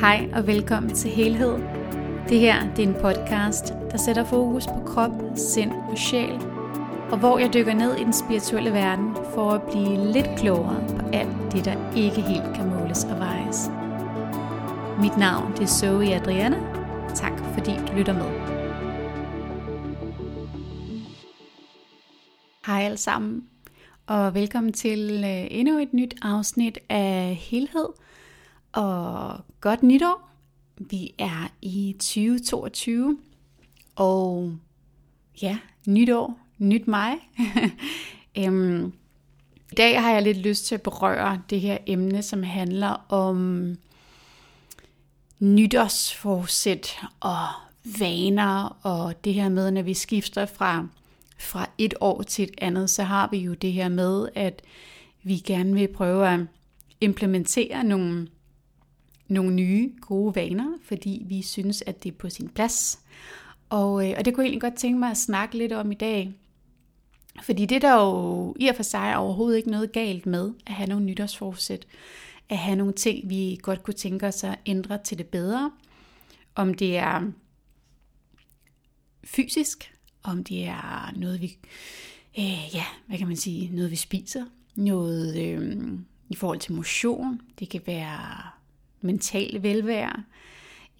Hej og velkommen til Helhed. Det her det er en podcast, der sætter fokus på krop, sind og sjæl, og hvor jeg dykker ned i den spirituelle verden for at blive lidt klogere på alt det, der ikke helt kan måles og vejes. Mit navn det er Zoe Adriana. Tak fordi du lytter med. Hej alle sammen, og velkommen til øh, endnu et nyt afsnit af Helhed – og godt nytår. Vi er i 2022, og ja, nytår, nyt mig. øhm, I dag har jeg lidt lyst til at berøre det her emne, som handler om nytårsforsæt og vaner, og det her med, når vi skifter fra, fra et år til et andet, så har vi jo det her med, at vi gerne vil prøve at implementere nogle nogle nye gode vaner, fordi vi synes, at det er på sin plads. Og, øh, og det kunne jeg egentlig godt tænke mig at snakke lidt om i dag. Fordi det der jo i og for sig er overhovedet ikke noget galt med at have nogle nytårsforsæt. At have nogle ting, vi godt kunne tænke os at ændre til det bedre. Om det er fysisk, om det er noget, vi, øh, ja, hvad kan man sige, noget vi spiser, noget øh, i forhold til motion, det kan være mental velvære.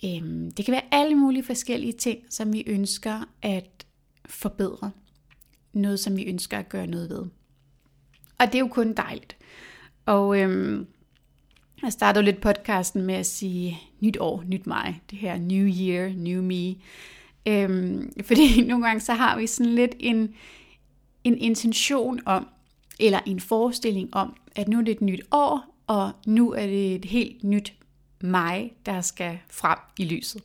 Øhm, det kan være alle mulige forskellige ting, som vi ønsker at forbedre. Noget, som vi ønsker at gøre noget ved. Og det er jo kun dejligt. Og øhm, jeg startede lidt podcasten med at sige, nyt år, nyt mig. Det her new year, new me. Øhm, fordi nogle gange så har vi sådan lidt en, en intention om, eller en forestilling om, at nu er det et nyt år, og nu er det et helt nyt mig, der skal frem i lyset.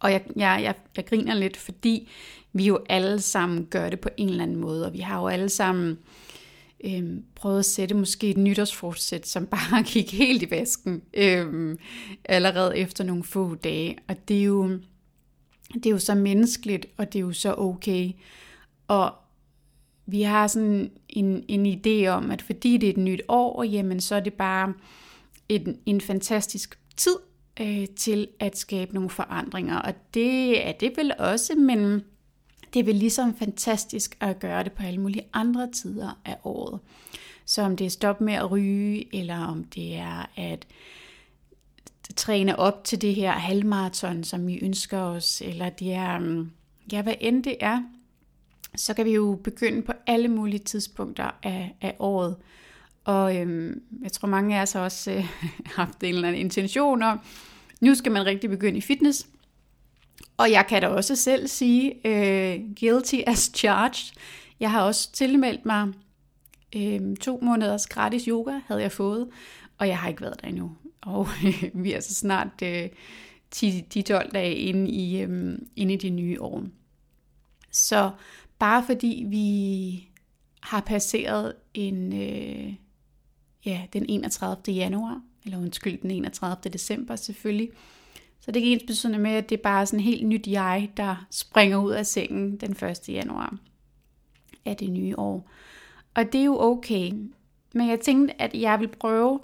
Og jeg, jeg, jeg, jeg griner lidt, fordi vi jo alle sammen gør det på en eller anden måde, og vi har jo alle sammen øh, prøvet at sætte måske et nytårsforsæt, som bare gik helt i vasken øh, allerede efter nogle få dage. Og det er, jo, det er jo så menneskeligt, og det er jo så okay. Og vi har sådan en, en idé om, at fordi det er et nyt år, jamen så er det bare en, en fantastisk tid øh, til at skabe nogle forandringer. Og det er det vel også, men det er vel ligesom fantastisk at gøre det på alle mulige andre tider af året. Så om det er stop med at ryge, eller om det er at træne op til det her halvmarathon, som vi ønsker os, eller det er, mm, ja, hvad end det er, så kan vi jo begynde på alle mulige tidspunkter af, af året. Og øhm, jeg tror mange af os har også øh, haft en eller anden intention om, nu skal man rigtig begynde i fitness. Og jeg kan da også selv sige, øh, guilty as charged. Jeg har også tilmeldt mig øh, to måneders gratis yoga, havde jeg fået, og jeg har ikke været der endnu. Og øh, vi er så snart øh, 10-12 dage inde i, øh, inde i de nye år. Så bare fordi vi har passeret en, øh, ja, den 31. januar, eller undskyld, den 31. december selvfølgelig. Så det er ikke ens betydende med, at det er bare sådan helt nyt jeg, der springer ud af sengen den 1. januar af det nye år. Og det er jo okay. Men jeg tænkte, at jeg vil prøve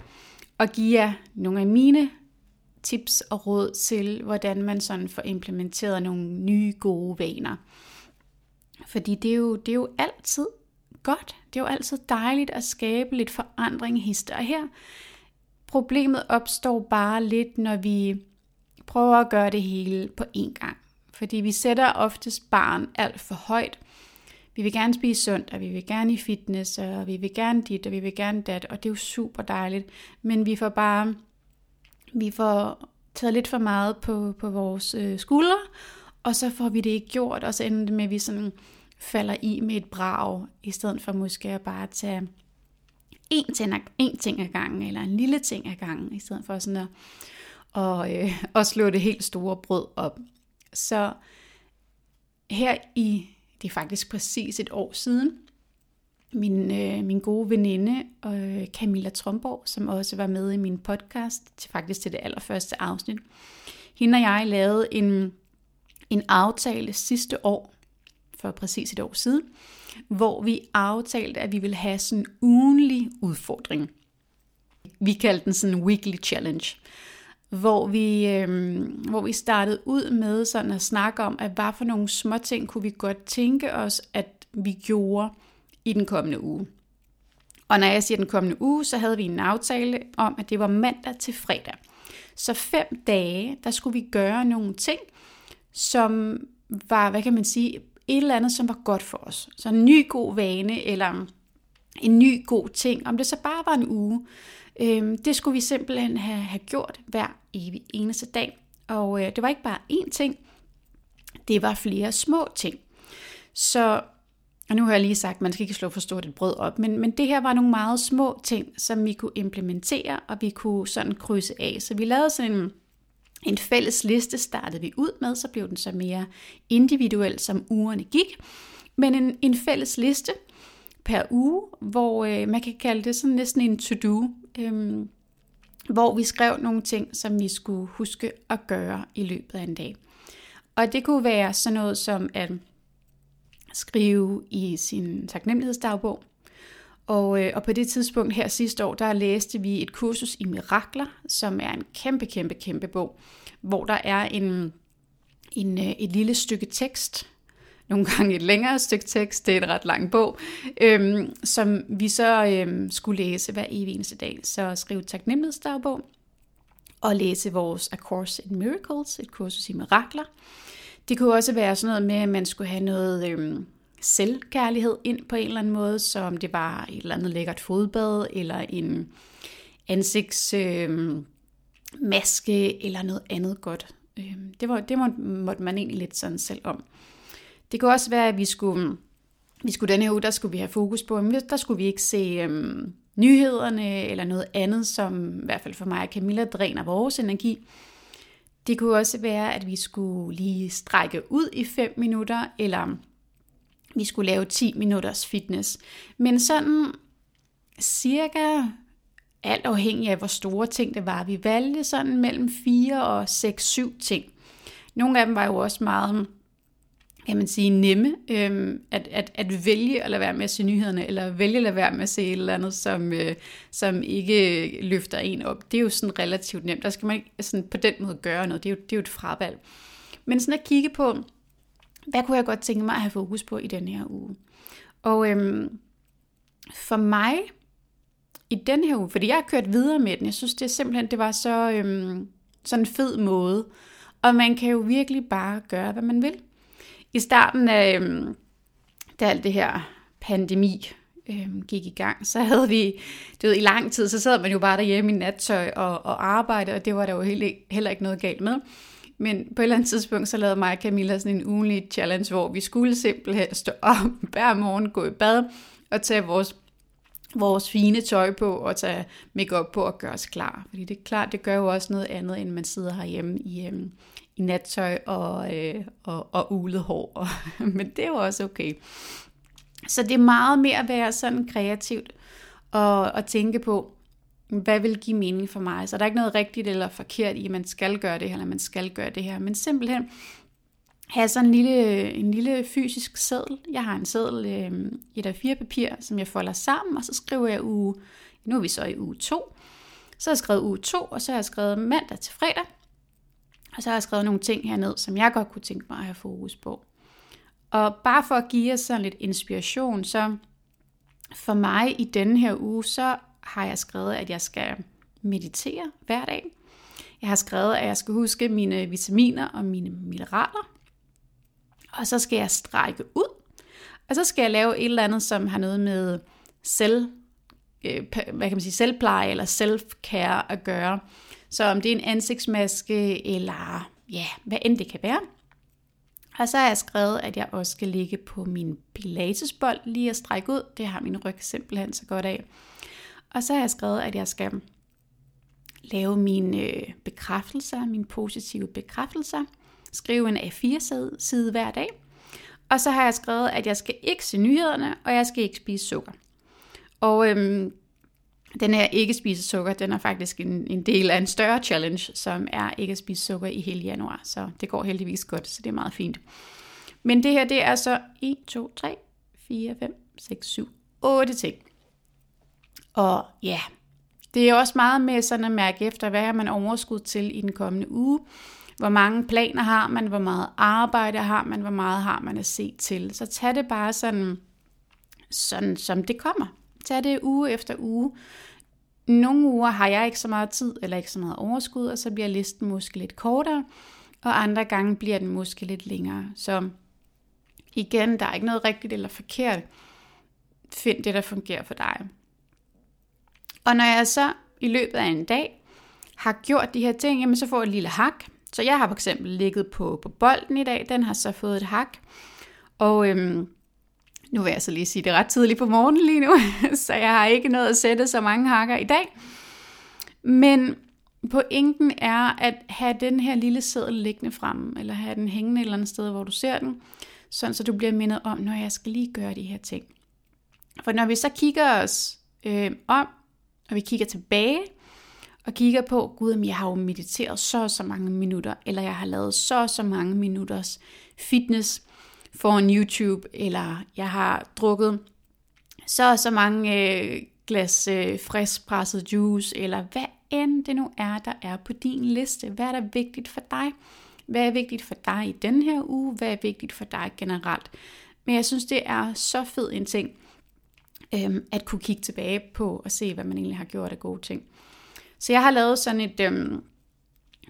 at give jer nogle af mine tips og råd til, hvordan man sådan får implementeret nogle nye gode vaner. Fordi det er jo, det er jo altid godt. Det er jo altid dejligt at skabe lidt forandring hister og her. Problemet opstår bare lidt, når vi prøver at gøre det hele på én gang. Fordi vi sætter oftest barn alt for højt. Vi vil gerne spise sundt, og vi vil gerne i fitness, og vi vil gerne dit, og vi vil gerne dat, og det er jo super dejligt. Men vi får bare, vi får taget lidt for meget på, på vores øh, skuldre, og så får vi det ikke gjort, og så ender det med, at vi sådan falder i med et brag, i stedet for måske at bare tage en ting, en ting ad gangen, eller en lille ting ad gangen, i stedet for sådan at og, øh, at slå det helt store brød op. Så her i, det er faktisk præcis et år siden, min, øh, min gode veninde øh, Camilla Tromborg, som også var med i min podcast, til faktisk til det allerførste afsnit. Hende og jeg lavede en, en aftale sidste år, for præcis et år siden, hvor vi aftalte, at vi ville have sådan en ugenlig udfordring. Vi kaldte den sådan en weekly challenge. hvor vi, øh, hvor vi startede ud med sådan at snakke om, at hvad for nogle små ting kunne vi godt tænke os, at vi gjorde i den kommende uge. Og når jeg siger den kommende uge, så havde vi en aftale om, at det var mandag til fredag. Så fem dage, der skulle vi gøre nogle ting, som var, hvad kan man sige, et eller andet, som var godt for os. Så en ny god vane, eller en ny god ting, om det så bare var en uge. Øhm, det skulle vi simpelthen have, have gjort hver evig eneste dag. Og øh, det var ikke bare én ting, det var flere små ting. Så, og nu har jeg lige sagt, at man skal ikke slå for stort et brød op, men, men det her var nogle meget små ting, som vi kunne implementere, og vi kunne sådan krydse af. Så vi lavede sådan en, en fælles liste, startede vi ud med, så blev den så mere individuel, som ugerne gik. Men en, en fælles liste per uge, hvor øh, man kan kalde det sådan næsten en to-do, øh, hvor vi skrev nogle ting, som vi skulle huske at gøre i løbet af en dag. Og det kunne være sådan noget som at skrive i sin taknemmelighedsdagbog. Og, øh, og på det tidspunkt her sidste år, der læste vi et kursus i mirakler, som er en kæmpe, kæmpe, kæmpe bog, hvor der er en, en, øh, et lille stykke tekst, nogle gange et længere stykke tekst, det er et ret lang bog, øhm, som vi så øhm, skulle læse hver evig eneste dag. Så skrive taknemmelighedsdagbog, og læse vores A Course in Miracles, et kursus i mirakler. Det kunne også være sådan noget med, at man skulle have noget øhm, selvkærlighed ind på en eller anden måde, som det var et eller andet lækkert fodbad, eller en ansigtsmaske, øh, eller noget andet godt. Øhm, det, var, det måtte, måtte man egentlig lidt sådan selv om. Det kunne også være, at vi skulle, vi skulle denne her uge, der skulle vi have fokus på, men der skulle vi ikke se øhm, nyhederne eller noget andet, som i hvert fald for mig og Camilla dræner vores energi. Det kunne også være, at vi skulle lige strække ud i 5 minutter, eller vi skulle lave 10 minutters fitness. Men sådan cirka alt afhængig af, hvor store ting det var. Vi valgte sådan mellem 4 og 6, 7 ting. Nogle af dem var jo også meget kan man sige, nemme øhm, at, at, at vælge at lade være med at se nyhederne, eller vælge at lade være med at se et eller andet, som, øh, som ikke løfter en op. Det er jo sådan relativt nemt. Der skal man ikke sådan på den måde gøre noget. Det er jo, det er jo et fravalg. Men sådan at kigge på, hvad kunne jeg godt tænke mig at have fokus på i den her uge? Og øhm, for mig, i den her uge, fordi jeg har kørt videre med den, jeg synes det er simpelthen, det var så øhm, sådan en fed måde, og man kan jo virkelig bare gøre, hvad man vil. I starten af, øhm, da alt det her pandemi øhm, gik i gang, så havde vi, du ved, i lang tid, så sad man jo bare derhjemme i nattøj og, og arbejdede, og det var der jo heller ikke noget galt med. Men på et eller andet tidspunkt, så lavede mig og Camilla sådan en ugenlig challenge, hvor vi skulle simpelthen stå op hver morgen, gå i bad og tage vores, vores fine tøj på og tage makeup på og gøre os klar. Fordi det er klart, det gør jo også noget andet, end man sidder herhjemme i, øhm, i nattøj og, øh, og, og ulet hår. Men det er jo også okay. Så det er meget mere at være sådan kreativt og, og tænke på, hvad vil give mening for mig. Så der er ikke noget rigtigt eller forkert i, at man skal gøre det her, eller man skal gøre det her. Men simpelthen have sådan en lille, en lille fysisk seddel. Jeg har en seddel øh, et af fire papir, som jeg folder sammen, og så skriver jeg uge, nu er vi så i uge 2. Så har jeg skrevet uge 2, og så har jeg skrevet mandag til fredag. Og så har jeg skrevet nogle ting herned, som jeg godt kunne tænke mig at have fokus på. Og bare for at give jer sådan lidt inspiration, så for mig i denne her uge, så har jeg skrevet, at jeg skal meditere hver dag. Jeg har skrevet, at jeg skal huske mine vitaminer og mine mineraler. Og så skal jeg strække ud. Og så skal jeg lave et eller andet, som har noget med selv, øh, hvad kan man sige, selvpleje eller self-care at gøre. Så om det er en ansigtsmaske, eller ja, hvad end det kan være. Og så har jeg skrevet, at jeg også skal ligge på min pilatesbold lige at strække ud. Det har min ryg simpelthen så godt af. Og så har jeg skrevet, at jeg skal lave mine øh, bekræftelser, mine positive bekræftelser. Skrive en A4-side hver dag. Og så har jeg skrevet, at jeg skal ikke se nyhederne, og jeg skal ikke spise sukker. Og øhm, den her ikke spise sukker, den er faktisk en, en del af en større challenge, som er ikke at spise sukker i hele januar. Så det går heldigvis godt, så det er meget fint. Men det her, det er så 1, 2, 3, 4, 5, 6, 7, 8 ting. Og ja, det er også meget med sådan at mærke efter, hvad har man overskud til i den kommende uge. Hvor mange planer har man, hvor meget arbejde har man, hvor meget har man at se til. Så tag det bare sådan, sådan som det kommer. Tag det uge efter uge. Nogle uger har jeg ikke så meget tid eller ikke så meget overskud, og så bliver listen måske lidt kortere, og andre gange bliver den måske lidt længere. Så igen, der er ikke noget rigtigt eller forkert. Find det, der fungerer for dig. Og når jeg så i løbet af en dag har gjort de her ting, jamen så får jeg et lille hak. Så jeg har for eksempel ligget på, på bolden i dag, den har så fået et hak. Og øhm, nu vil jeg så lige sige det er ret tidligt på morgenen lige nu, så jeg har ikke nået at sætte så mange hakker i dag. Men pointen er at have den her lille seddel liggende frem, eller have den hængende et eller andet sted, hvor du ser den, sådan så du bliver mindet om, når jeg skal lige gøre de her ting. For når vi så kigger os øh, om, og vi kigger tilbage, og kigger på, gud, jeg har jo mediteret så og så mange minutter, eller jeg har lavet så og så mange minutters fitness for en YouTube, eller jeg har drukket så og så mange øh, glas øh, friskpresset juice, eller hvad end det nu er, der er på din liste. Hvad er der vigtigt for dig? Hvad er vigtigt for dig i den her uge? Hvad er vigtigt for dig generelt? Men jeg synes, det er så fed en ting, øhm, at kunne kigge tilbage på og se, hvad man egentlig har gjort af gode ting. Så jeg har lavet sådan et, øhm,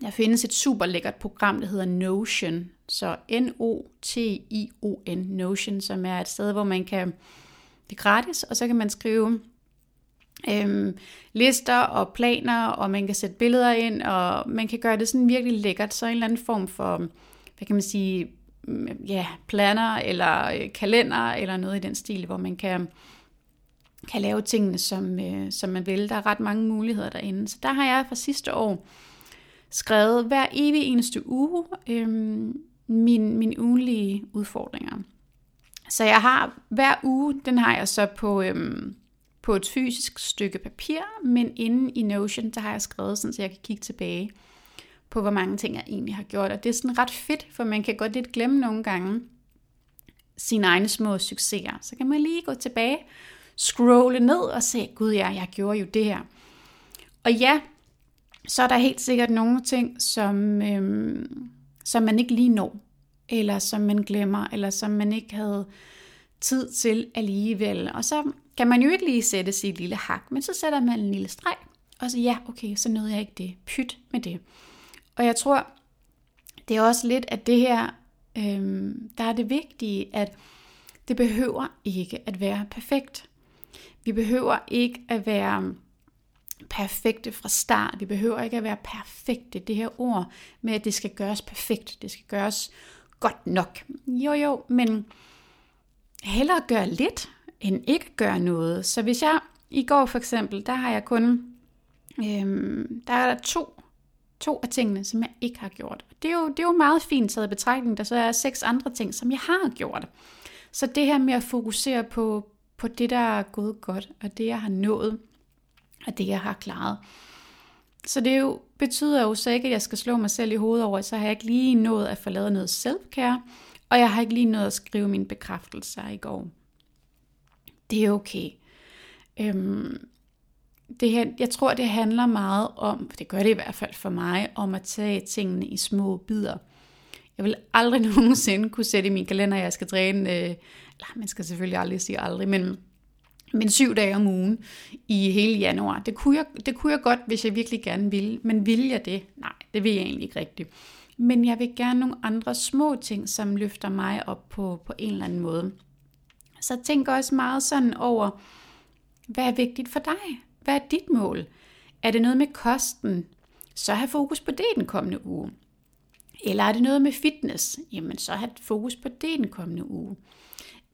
der findes et super lækkert program, der hedder Notion. Så N-O-T-I-O-N, Notion, som er et sted, hvor man kan, det er gratis, og så kan man skrive øhm, lister og planer, og man kan sætte billeder ind, og man kan gøre det sådan virkelig lækkert. Så en eller anden form for, hvad kan man sige, mm, ja, planer eller øh, kalender eller noget i den stil, hvor man kan kan lave tingene, som, øh, som man vil. Der er ret mange muligheder derinde. Så der har jeg fra sidste år skrevet hver evig eneste uge øh, min, min ugenlige udfordringer. Så jeg har hver uge, den har jeg så på, øh, på et fysisk stykke papir, men inde i Notion, der har jeg skrevet sådan, så jeg kan kigge tilbage på, hvor mange ting jeg egentlig har gjort. Og det er sådan ret fedt, for man kan godt lidt glemme nogle gange sine egne små succeser. Så kan man lige gå tilbage scrolle ned og se, gud ja, jeg gjorde jo det her. Og ja, så er der helt sikkert nogle ting, som, øhm, som man ikke lige når, eller som man glemmer, eller som man ikke havde tid til alligevel. Og så kan man jo ikke lige sætte sit lille hak, men så sætter man en lille streg, og så ja, okay, så nåede jeg ikke det. Pyt med det. Og jeg tror, det er også lidt, at det her, øhm, der er det vigtige, at det behøver ikke at være perfekt. Vi behøver ikke at være perfekte fra start. Vi behøver ikke at være perfekte. Det her ord med, at det skal gøres perfekt. Det skal gøres godt nok. Jo jo, men hellere gøre lidt, end ikke gøre noget. Så hvis jeg i går for eksempel, der har jeg kun, øhm, der er der to, to af tingene, som jeg ikke har gjort. Det er jo, det er jo meget fint taget i betragtning, der så er seks andre ting, som jeg har gjort. Så det her med at fokusere på, på det, der er gået godt, og det, jeg har nået, og det, jeg har klaret. Så det jo, betyder jo så ikke, at jeg skal slå mig selv i hovedet over, så har jeg ikke lige nået at få lavet noget self-care, og jeg har ikke lige nået at skrive mine bekræftelser i går. Det er okay. Øhm, det her, jeg tror, det handler meget om, for det gør det i hvert fald for mig, om at tage tingene i små bidder. Jeg vil aldrig nogensinde kunne sætte i min kalender, at jeg skal træne, øh, eller man skal selvfølgelig aldrig sige aldrig, men, men syv dage om ugen i hele januar. Det kunne, jeg, det kunne jeg godt, hvis jeg virkelig gerne ville. Men vil jeg det? Nej, det vil jeg egentlig ikke rigtigt. Men jeg vil gerne nogle andre små ting, som løfter mig op på, på en eller anden måde. Så tænk også meget sådan over, hvad er vigtigt for dig? Hvad er dit mål? Er det noget med kosten? Så have fokus på det den kommende uge. Eller er det noget med fitness? Jamen så have fokus på det den kommende uge.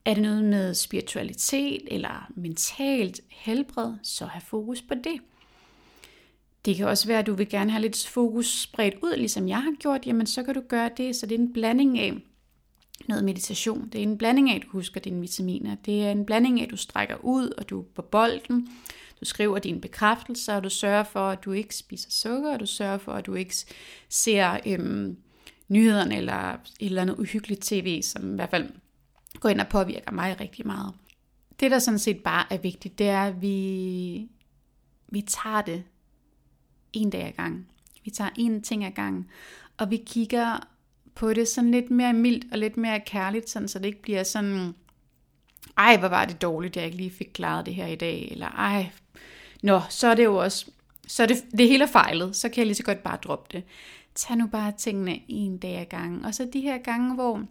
Er det noget med spiritualitet eller mentalt helbred, så have fokus på det. Det kan også være, at du vil gerne have lidt fokus spredt ud, ligesom jeg har gjort, jamen så kan du gøre det, så det er en blanding af noget meditation. Det er en blanding af, at du husker dine vitaminer. Det er en blanding af, at du strækker ud, og du er på bolden. Du skriver dine bekræftelser, og du sørger for, at du ikke spiser sukker, og du sørger for, at du ikke ser øhm, nyhederne eller et eller andet uhyggeligt tv, som i hvert fald går ind og påvirker mig rigtig meget. Det, der sådan set bare er vigtigt, det er, at vi, vi tager det en dag ad gang. Vi tager en ting ad gang, og vi kigger på det sådan lidt mere mildt og lidt mere kærligt, sådan, så det ikke bliver sådan, ej, hvor var det dårligt, jeg ikke lige fik klaret det her i dag, eller ej, nå, så er det jo også, så er det, det hele er fejlet, så kan jeg lige så godt bare droppe det. Tag nu bare tingene en dag ad gangen, og så de her gange, hvor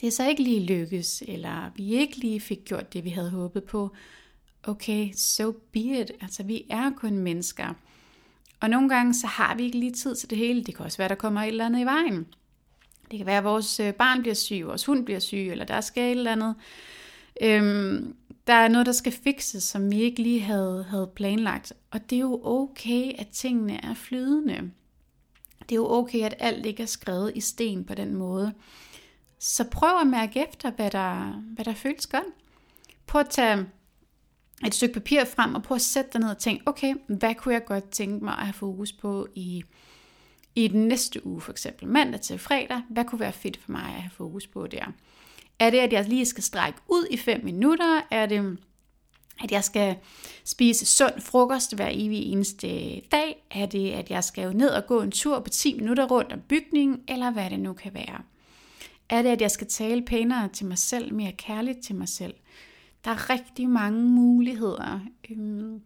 det så ikke lige lykkes, eller vi ikke lige fik gjort det, vi havde håbet på, okay, so be it. Altså, vi er kun mennesker. Og nogle gange, så har vi ikke lige tid til det hele. Det kan også være, der kommer et eller andet i vejen. Det kan være, at vores øh, barn bliver syg, vores hund bliver syg, eller der skal et eller andet. Øhm, der er noget, der skal fikses, som vi ikke lige havde, havde planlagt. Og det er jo okay, at tingene er flydende. Det er jo okay, at alt ikke er skrevet i sten på den måde. Så prøv at mærke efter, hvad der, hvad der føles godt. Prøv at tage et stykke papir frem og prøv at sætte dig ned og tænke, okay, hvad kunne jeg godt tænke mig at have fokus på i, i den næste uge, for eksempel mandag til fredag. Hvad kunne være fedt for mig at have fokus på der? Er det, at jeg lige skal strække ud i 5 minutter? Er det, at jeg skal spise sund frokost hver evig eneste dag? Er det, at jeg skal ned og gå en tur på 10 minutter rundt om bygningen? Eller hvad det nu kan være? Er det, at jeg skal tale pænere til mig selv, mere kærligt til mig selv? Der er rigtig mange muligheder. Øhm,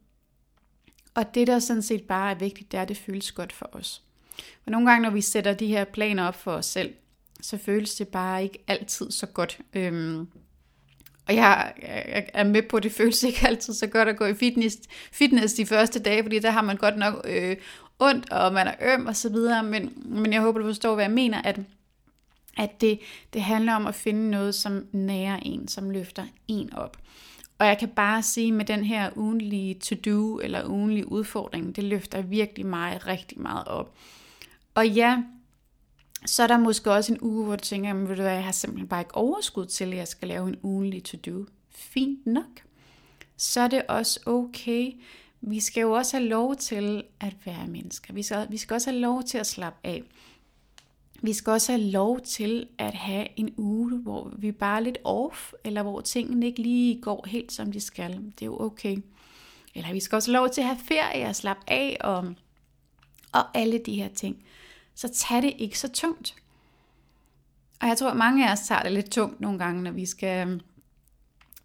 og det, der sådan set bare er vigtigt, det er, at det føles godt for os. Og nogle gange, når vi sætter de her planer op for os selv, så føles det bare ikke altid så godt. Øhm, og jeg, er med på, at det føles ikke altid så godt at gå i fitness, fitness de første dage, fordi der har man godt nok øh, ondt, og man er øm og så videre. Men, men jeg håber, du forstår, hvad jeg mener, at, at det, det handler om at finde noget, som nærer en, som løfter en op. Og jeg kan bare sige, med den her ugenlige to-do eller ugenlige udfordring, det løfter virkelig mig rigtig meget op. Og ja, så er der måske også en uge, hvor du tænker, ved du hvad, jeg har simpelthen bare ikke overskud til, at jeg skal lave en ugenlig to-do. Fint nok. Så er det også okay. Vi skal jo også have lov til at være mennesker. Vi skal, vi skal også have lov til at slappe af. Vi skal også have lov til at have en uge, hvor vi bare er lidt off, eller hvor tingene ikke lige går helt som de skal. Det er jo okay. Eller vi skal også have lov til at have ferie og slappe af og, og alle de her ting. Så tag det ikke så tungt. Og jeg tror, at mange af os tager det lidt tungt nogle gange, når vi skal øhm,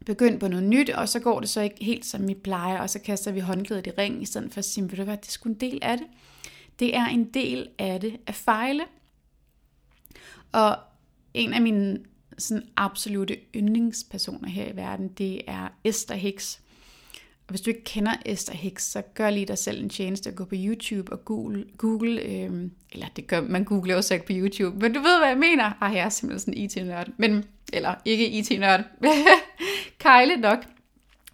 begynde på noget nyt, og så går det så ikke helt som vi plejer, og så kaster vi håndklædet i ring, i stedet for at sige, ved du hvad, det er sgu en del af det. Det er en del af det at fejle, og en af mine sådan absolute yndlingspersoner her i verden, det er Esther Hicks. Og hvis du ikke kender Esther Hicks, så gør lige dig selv en tjeneste at gå på YouTube og Google, Google øh, eller det gør man googler også ikke på YouTube, men du ved, hvad jeg mener. Ej, jeg er simpelthen sådan en IT-nørd, men, eller ikke IT-nørd, Kejle nok.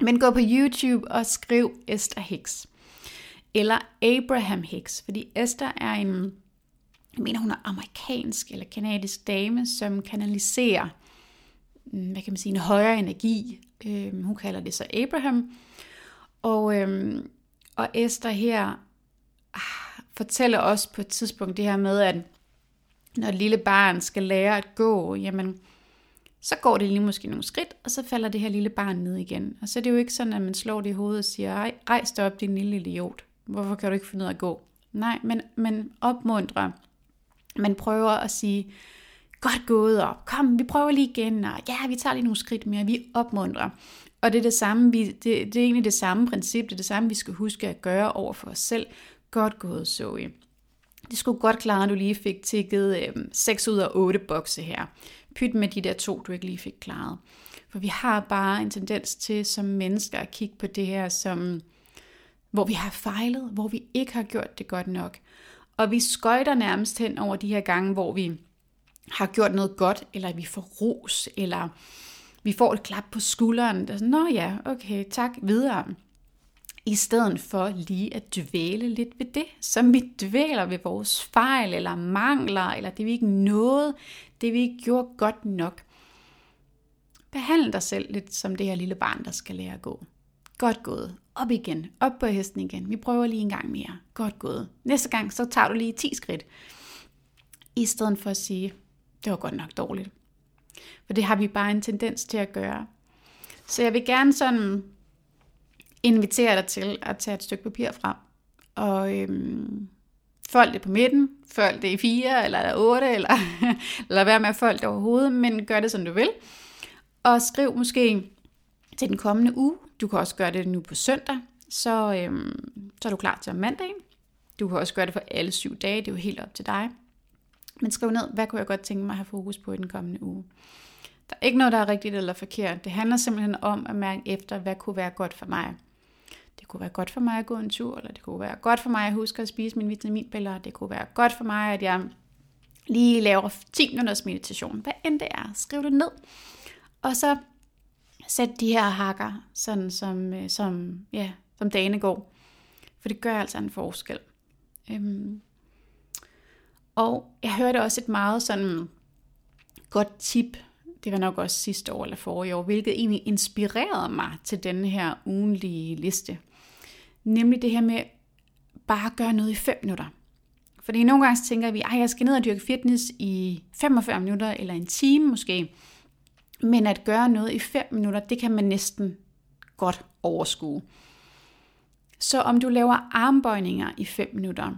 Men gå på YouTube og skriv Esther Hicks. Eller Abraham Hicks, fordi Esther er en jeg mener, hun er amerikansk eller kanadisk dame, som kanaliserer, mm, hvad kan man sige, en højere energi. Øh, hun kalder det så Abraham. Og, øh, og Esther her ah, fortæller også på et tidspunkt det her med, at når et lille barn skal lære at gå, jamen, så går det lige måske nogle skridt, og så falder det her lille barn ned igen. Og så er det jo ikke sådan, at man slår det i hovedet og siger, ej, rejs dig op, din lille idiot. Hvorfor kan du ikke finde ud af at gå? Nej, men, men opmuntre man prøver at sige, godt gået, op, kom, vi prøver lige igen, og ja, vi tager lige nogle skridt mere, vi opmuntrer. Og det er det samme, vi, det, det er egentlig det samme princip, det er det samme, vi skal huske at gøre over for os selv. Godt gået, Zoe. Det skulle godt klare, at du lige fik tækket øh, 6 ud af 8 bokse her. Pyt med de der to, du ikke lige fik klaret. For vi har bare en tendens til som mennesker at kigge på det her som, hvor vi har fejlet, hvor vi ikke har gjort det godt nok. Og vi skøjter nærmest hen over de her gange, hvor vi har gjort noget godt, eller vi får ros, eller vi får et klap på skulderen. Der er sådan, Nå ja, okay, tak, videre. I stedet for lige at dvæle lidt ved det, som vi dvæler ved vores fejl, eller mangler, eller det vi ikke nåede, det vi ikke gjorde godt nok. Behandle dig selv lidt som det her lille barn, der skal lære at gå. Godt gået. Op igen. Op på hesten igen. Vi prøver lige en gang mere. Godt gået. Næste gang, så tager du lige 10 skridt. I stedet for at sige, det var godt nok dårligt. For det har vi bare en tendens til at gøre. Så jeg vil gerne sådan invitere dig til at tage et stykke papir frem og øhm, fold det på midten, fold det i fire eller otte, eller lad være med at folde det overhovedet, men gør det som du vil. Og skriv måske til den kommende uge. Du kan også gøre det nu på søndag, så, øhm, så er du klar til om mandagen. Du kan også gøre det for alle syv dage, det er jo helt op til dig. Men skriv ned, hvad kunne jeg godt tænke mig at have fokus på i den kommende uge. Der er ikke noget, der er rigtigt eller forkert. Det handler simpelthen om at mærke efter, hvad kunne være godt for mig. Det kunne være godt for mig at gå en tur, eller det kunne være godt for mig at huske at spise mine vitaminpiller. Det kunne være godt for mig, at jeg lige laver 10 minutters meditation. Hvad end det er, skriv det ned. Og så sætte de her hakker, sådan som, øh, som, ja, som dagene går. For det gør altså en forskel. Øhm. Og jeg hørte også et meget sådan godt tip, det var nok også sidste år eller forrige år, hvilket egentlig inspirerede mig til denne her ugenlige liste. Nemlig det her med bare at gøre noget i 5 minutter. Fordi nogle gange tænker vi, at jeg skal ned og dyrke fitness i 45 minutter eller en time måske. Men at gøre noget i 5 minutter, det kan man næsten godt overskue. Så om du laver armbøjninger i 5 minutter,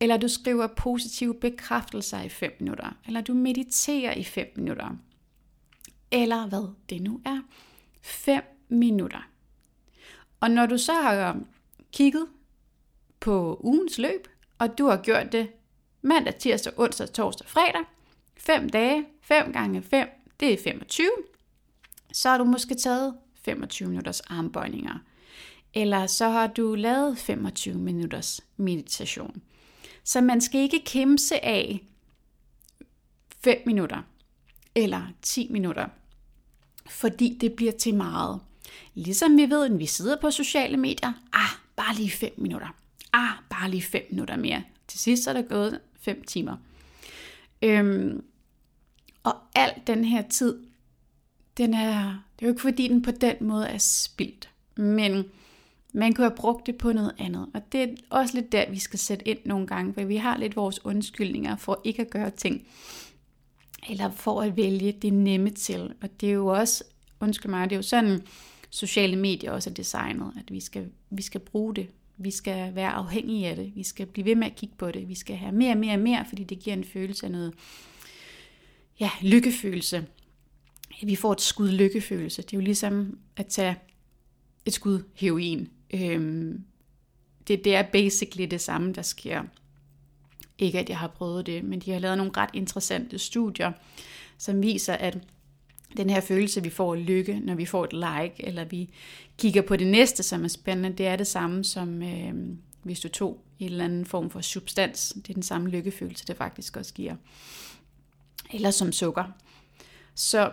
eller du skriver positive bekræftelser i 5 minutter, eller du mediterer i 5 minutter, eller hvad det nu er, 5 minutter. Og når du så har kigget på ugens løb, og du har gjort det mandag, tirsdag, onsdag, torsdag, fredag, 5 dage, 5 gange 5, det er 25, så har du måske taget 25 minutters armbøjninger. Eller så har du lavet 25 minutters meditation. Så man skal ikke kæmpe af 5 minutter eller 10 minutter, fordi det bliver til meget. Ligesom vi ved, når vi sidder på sociale medier, ah, bare lige 5 minutter. Ah, bare lige 5 minutter mere. Til sidst er der gået 5 timer. Øhm, og al den her tid, den er, det er jo ikke fordi den på den måde er spildt, men man kunne have brugt det på noget andet. Og det er også lidt der, vi skal sætte ind nogle gange, for vi har lidt vores undskyldninger for ikke at gøre ting, eller for at vælge det nemme til. Og det er jo også, undskyld mig, det er jo sådan, sociale medier også er designet, at vi skal, vi skal bruge det. Vi skal være afhængige af det. Vi skal blive ved med at kigge på det. Vi skal have mere og mere og mere, fordi det giver en følelse af noget, ja, lykkefølelse. Vi får et skud lykkefølelse. Det er jo ligesom at tage et skud heroin. Øhm, det, det er basically det samme, der sker. Ikke at jeg har prøvet det, men de har lavet nogle ret interessante studier, som viser, at den her følelse, vi får lykke, når vi får et like, eller vi kigger på det næste, som er spændende, det er det samme som øh, hvis du tog en eller anden form for substans. Det er den samme lykkefølelse, det faktisk også giver. Eller som sukker. Så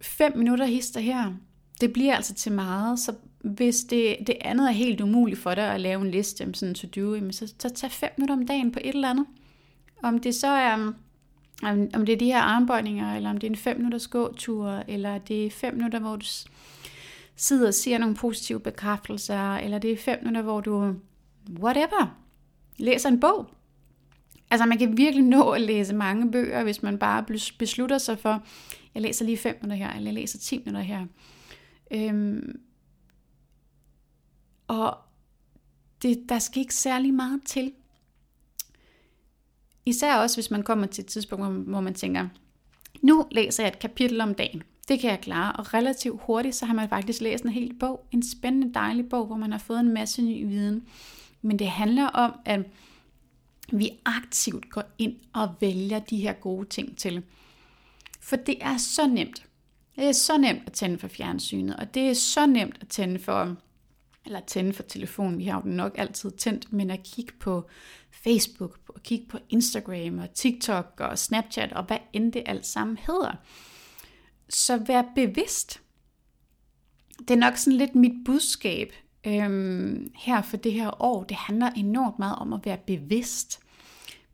5 minutter hister her, det bliver altså til meget, så hvis det, det andet er helt umuligt for dig at lave en liste, sådan to do, så, så tag 5 minutter om dagen på et eller andet. Om det så er, om, om det er de her armbøjninger, eller om det er en 5 minutters gåtur, eller det er 5 minutter, hvor du sidder og siger nogle positive bekræftelser, eller det er 5 minutter, hvor du, whatever, læser en bog. Altså man kan virkelig nå at læse mange bøger, hvis man bare beslutter sig for, jeg læser lige fem minutter her, eller jeg læser 10 minutter her. Øhm, og det, der skal ikke særlig meget til. Især også, hvis man kommer til et tidspunkt, hvor man tænker, nu læser jeg et kapitel om dagen. Det kan jeg klare, og relativt hurtigt, så har man faktisk læst en hel bog. En spændende, dejlig bog, hvor man har fået en masse ny viden. Men det handler om, at vi aktivt går ind og vælger de her gode ting til. For det er så nemt. Det er så nemt at tænde for fjernsynet, og det er så nemt at tænde for eller tænde for telefonen. Vi har jo nok altid tændt, men at kigge på Facebook, og kigge på Instagram og TikTok og Snapchat og hvad end det alt sammen hedder. Så vær bevidst. Det er nok sådan lidt mit budskab øhm, her for det her år. Det handler enormt meget om at være bevidst.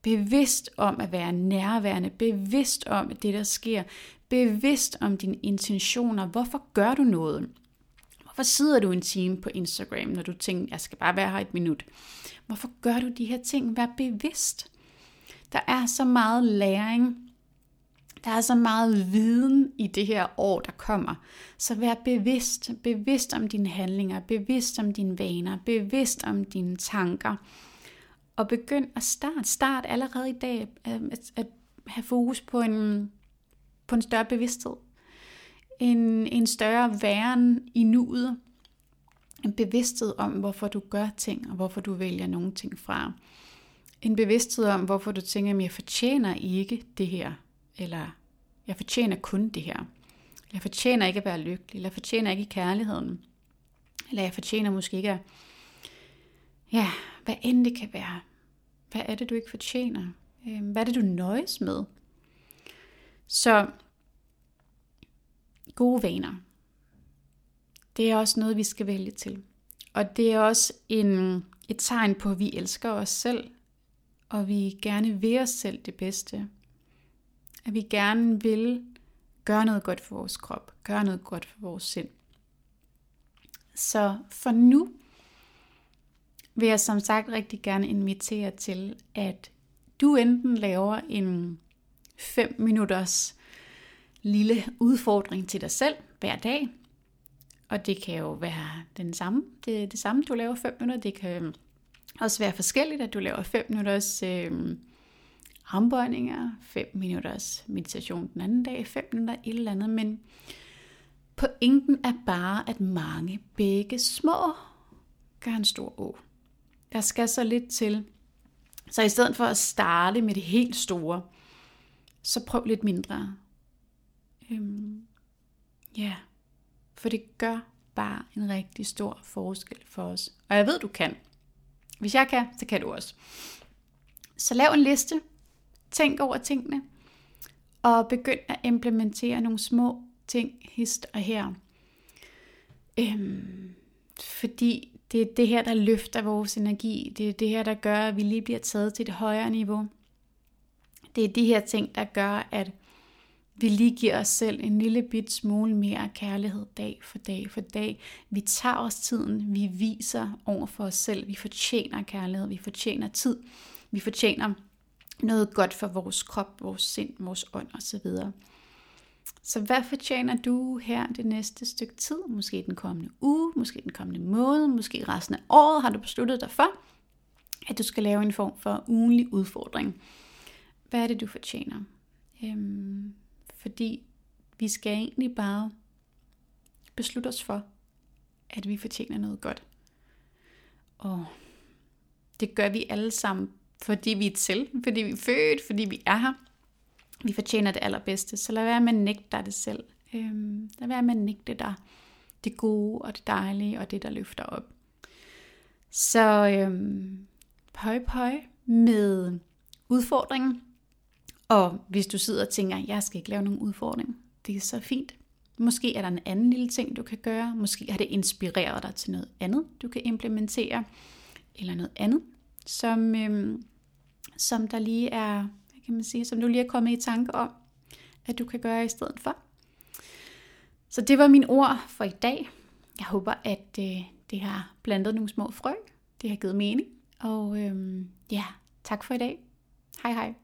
Bevidst om at være nærværende, bevidst om det der sker, bevidst om dine intentioner. Hvorfor gør du noget? Hvorfor sidder du en time på Instagram, når du tænker, jeg skal bare være her et minut? Hvorfor gør du de her ting? Vær bevidst. Der er så meget læring. Der er så meget viden i det her år, der kommer. Så vær bevidst, bevidst om dine handlinger, bevidst om dine vaner, bevidst om dine tanker. Og begynd at starte. Start allerede i dag øhm, at, at have fokus på en, på en større bevidsthed. En, en større væren i nuet. En bevidsthed om, hvorfor du gør ting, og hvorfor du vælger nogle ting fra. En bevidsthed om, hvorfor du tænker, at jeg fortjener ikke det her eller jeg fortjener kun det her. Jeg fortjener ikke at være lykkelig, eller jeg fortjener ikke kærligheden. Eller jeg fortjener måske ikke at, ja, hvad end det kan være. Hvad er det, du ikke fortjener? Øhm, hvad er det, du nøjes med? Så gode vaner. Det er også noget, vi skal vælge til. Og det er også en, et tegn på, at vi elsker os selv, og vi gerne vil os selv det bedste. At vi gerne vil gøre noget godt for vores krop, gøre noget godt for vores sind. Så for nu vil jeg som sagt rigtig gerne invitere til, at du enten laver en 5 minutters lille udfordring til dig selv hver dag. Og det kan jo være den samme, det, det samme, du laver 5 minutter. Det kan også være forskelligt, at du laver 5 minutters øh, armbøjninger, 5 minutters meditation den anden dag, 5 minutter et eller andet, men pointen er bare, at mange begge små gør en stor å. Der skal så lidt til. Så i stedet for at starte med det helt store, så prøv lidt mindre. Øhm, ja, for det gør bare en rigtig stor forskel for os. Og jeg ved, du kan. Hvis jeg kan, så kan du også. Så lav en liste Tænk over tingene, og begynd at implementere nogle små ting hist og her. Øhm, fordi det er det her, der løfter vores energi. Det er det her, der gør, at vi lige bliver taget til et højere niveau. Det er de her ting, der gør, at vi lige giver os selv en lille bit smule mere kærlighed dag for dag for dag. Vi tager os tiden, vi viser over for os selv, vi fortjener kærlighed, vi fortjener tid, vi fortjener noget godt for vores krop, vores sind, vores ånd osv. Så hvad fortjener du her det næste stykke tid? Måske den kommende uge, måske den kommende måned, måske resten af året har du besluttet dig for, at du skal lave en form for ugenlig udfordring. Hvad er det, du fortjener? Øhm, fordi vi skal egentlig bare beslutte os for, at vi fortjener noget godt. Og det gør vi alle sammen fordi vi er til, fordi vi er født, fordi vi er her. Vi fortjener det allerbedste, så lad være med at nægte dig det selv. Øhm, lad være med at nægte dig det gode og det dejlige og det, der løfter op. Så øhm, pøj pøj med udfordringen. Og hvis du sidder og tænker, jeg skal ikke lave nogen udfordring, det er så fint. Måske er der en anden lille ting, du kan gøre. Måske har det inspireret dig til noget andet, du kan implementere. Eller noget andet, som, øhm, som der lige er, hvad kan man sige, som du lige er kommet i tanke om, at du kan gøre i stedet for. Så det var mine ord for i dag. Jeg håber, at øh, det har blandet nogle små frø. Det har givet mening. Og øhm, ja, tak for i dag. Hej hej.